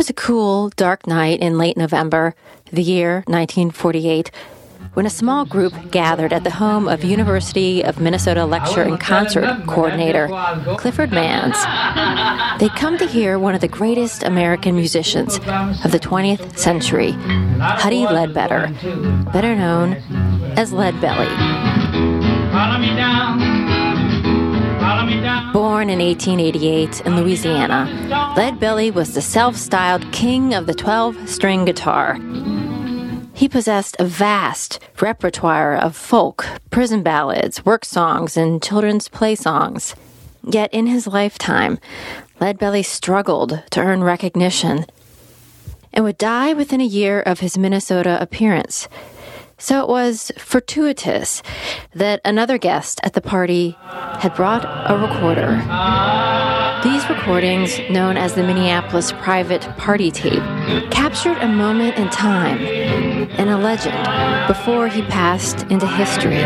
was a cool, dark night in late November, the year 1948, when a small group gathered at the home of University of Minnesota lecture and concert coordinator Clifford Manns. They'd come to hear one of the greatest American musicians of the 20th century, Huddie Ledbetter, better known as Lead Born in 1888 in Louisiana, Lead Belly was the self styled king of the 12 string guitar. He possessed a vast repertoire of folk, prison ballads, work songs, and children's play songs. Yet in his lifetime, Leadbelly struggled to earn recognition and would die within a year of his Minnesota appearance. So it was fortuitous that another guest at the party had brought a recorder. These recordings, known as the Minneapolis Private Party Tape, captured a moment in time and a legend before he passed into history.